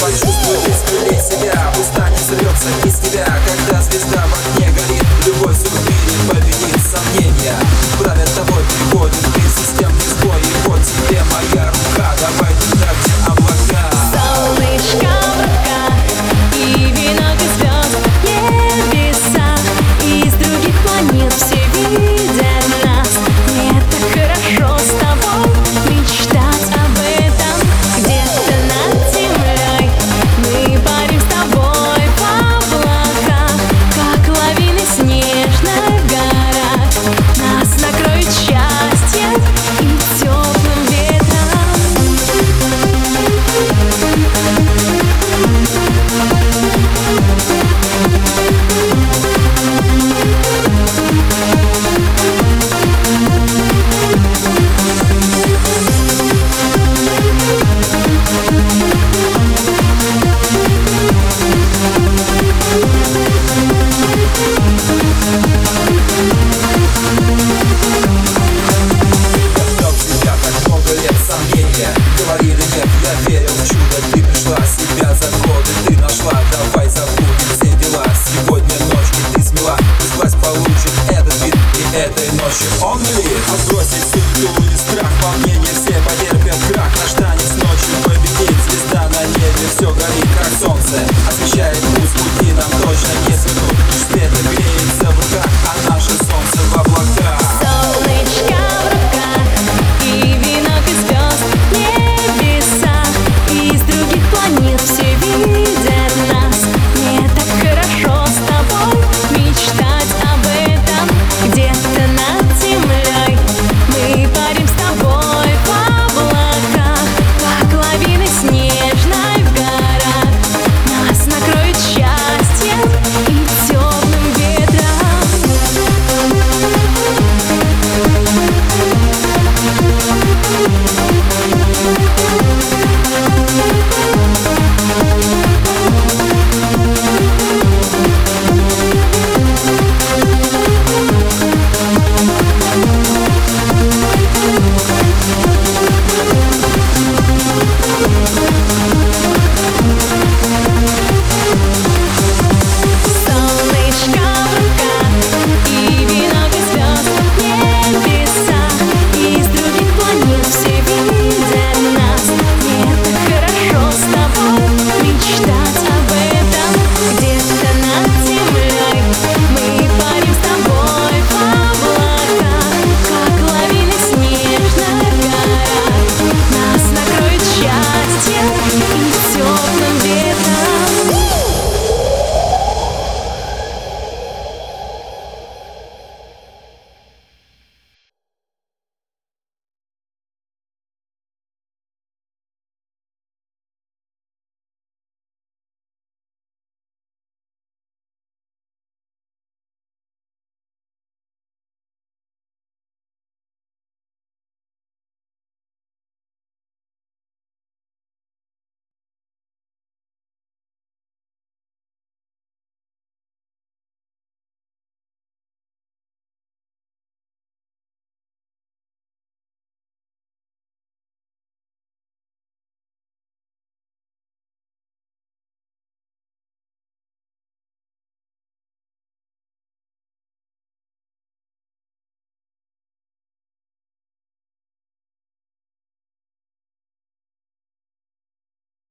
Почувствуй, если лей себя, пусть не срется из тебя, как все горит, как солнце.